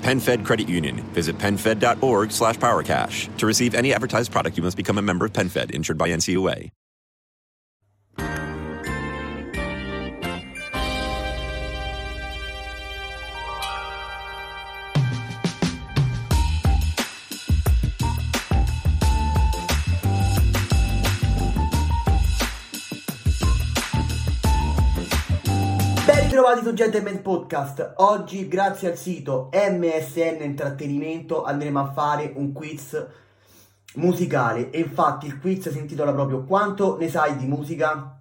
PenFed Credit Union. Visit penfed.org slash powercash. To receive any advertised product, you must become a member of PenFed, insured by NCUA. Ben ritrovati su Gentleman Podcast. Oggi, grazie al sito MSN Intrattenimento, andremo a fare un quiz musicale. E infatti il quiz si intitola proprio Quanto ne sai di musica?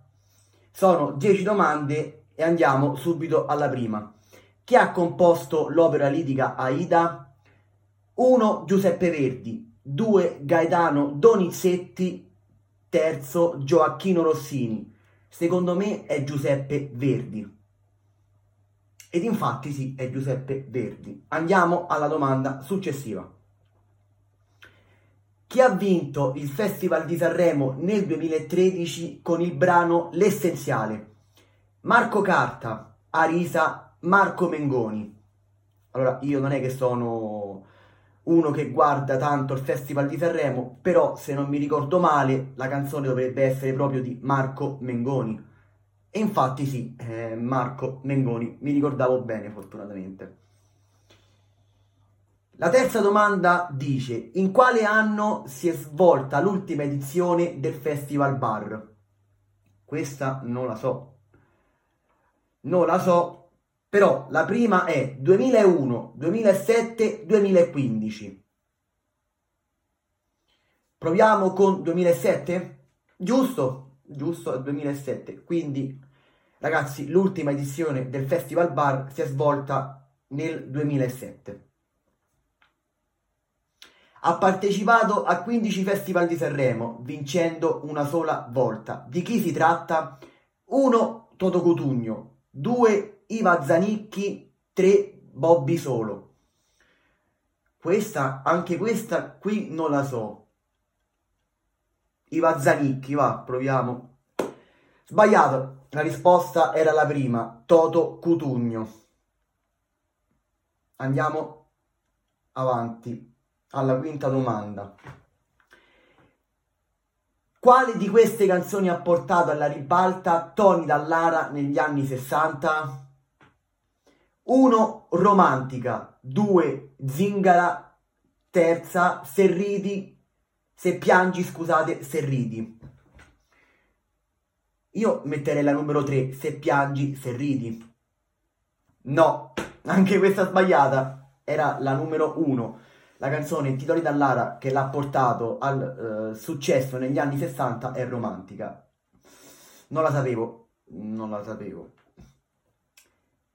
Sono 10 domande e andiamo subito alla prima. Chi ha composto l'opera lirica Aida? 1. Giuseppe Verdi 2. Gaetano Donizetti Terzo Gioacchino Rossini Secondo me è Giuseppe Verdi. Ed infatti sì, è Giuseppe Verdi. Andiamo alla domanda successiva. Chi ha vinto il Festival di Sanremo nel 2013 con il brano L'essenziale? Marco Carta, Arisa, Marco Mengoni. Allora, io non è che sono uno che guarda tanto il Festival di Sanremo, però se non mi ricordo male, la canzone dovrebbe essere proprio di Marco Mengoni. E infatti sì, eh, Marco Mengoni, mi ricordavo bene fortunatamente. La terza domanda dice, in quale anno si è svolta l'ultima edizione del Festival Bar? Questa non la so. Non la so, però la prima è 2001, 2007, 2015. Proviamo con 2007? Giusto, giusto, è 2007. Quindi, ragazzi, l'ultima edizione del Festival Bar si è svolta nel 2007. Ha partecipato a 15 Festival di Sanremo, vincendo una sola volta. Di chi si tratta? 1. Toto Cutugno, 2. Iva Zanicchi, 3. Bobby Solo. Questa, anche questa qui non la so. Iva Zanicchi, va, proviamo. Sbagliato, la risposta era la prima, Toto Cutugno. Andiamo avanti alla quinta domanda. Quale di queste canzoni ha portato alla ribalta Tony Dallara negli anni 60? 1. Romantica 2. Zingara terza Se ridi Se piangi scusate Se ridi. Io metterei la numero 3 Se piangi Se ridi. No, anche questa sbagliata. Era la numero 1 la canzone Titoli Dallara che l'ha portato al eh, successo negli anni 60 è romantica. Non la sapevo, non la sapevo.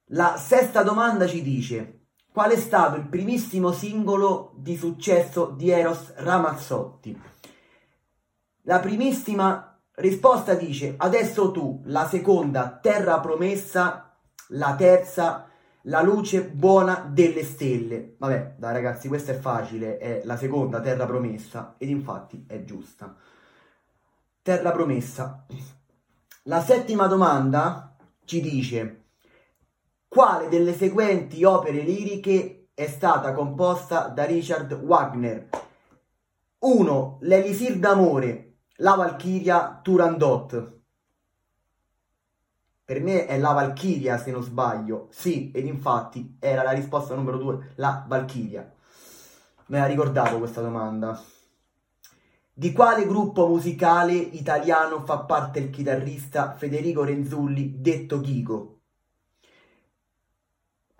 La sesta domanda ci dice: Qual è stato il primissimo singolo di successo di Eros Ramazzotti? La primissima risposta dice: Adesso tu, la seconda, Terra promessa, la terza, la luce buona delle stelle. Vabbè, dai ragazzi, questa è facile, è la seconda terra promessa ed infatti è giusta. Terra promessa. La settima domanda ci dice quale delle seguenti opere liriche è stata composta da Richard Wagner? 1. L'Elisir d'amore, la Valchiria Turandot. Per me è la Valchiria, se non sbaglio. Sì, ed infatti era la risposta numero due, la Valchiria. Me la ricordavo questa domanda. Di quale gruppo musicale italiano fa parte il chitarrista Federico Renzulli, detto Chico?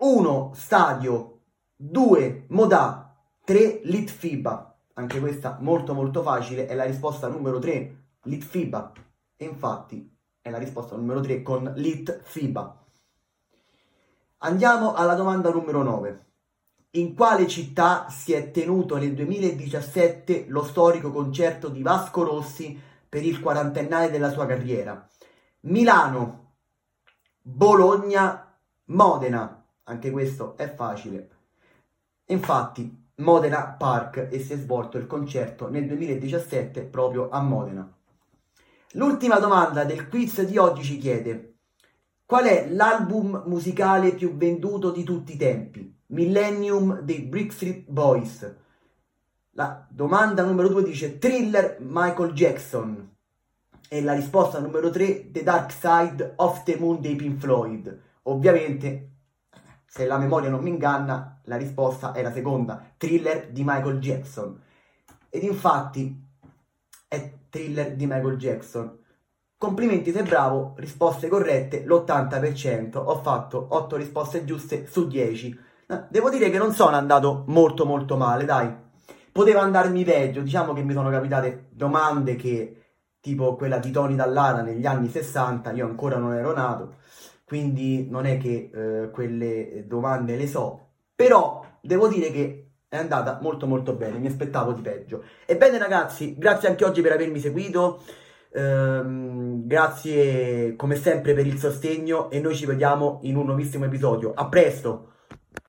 1. Stadio 2. Modà 3. Litfiba Anche questa molto molto facile, è la risposta numero 3, Litfiba E infatti è la risposta numero 3 con Lit FIBA. Andiamo alla domanda numero 9. In quale città si è tenuto nel 2017 lo storico concerto di Vasco Rossi per il quarantennale della sua carriera. Milano, Bologna, Modena. Anche questo è facile. Infatti, Modena Park e si è svolto il concerto nel 2017 proprio a Modena. L'ultima domanda del quiz di oggi ci chiede Qual è l'album musicale più venduto di tutti i tempi? Millennium dei Brickstreet Boys. La domanda numero 2 dice Thriller Michael Jackson. E la risposta numero 3 The Dark Side of the Moon dei Pink Floyd. Ovviamente, se la memoria non mi inganna, la risposta è la seconda, Thriller di Michael Jackson. Ed infatti è Thriller di Michael Jackson. Complimenti, sei bravo, risposte corrette, l'80%. Ho fatto 8 risposte giuste su 10. Devo dire che non sono andato molto molto male, dai. Poteva andarmi peggio, diciamo che mi sono capitate domande che, tipo quella di Tony Dallara negli anni 60, io ancora non ero nato, quindi non è che eh, quelle domande le so. Però devo dire che è andata molto molto bene, mi aspettavo di peggio. Ebbene ragazzi, grazie anche oggi per avermi seguito. Ehm, grazie come sempre per il sostegno e noi ci vediamo in un nuovissimo episodio. A presto!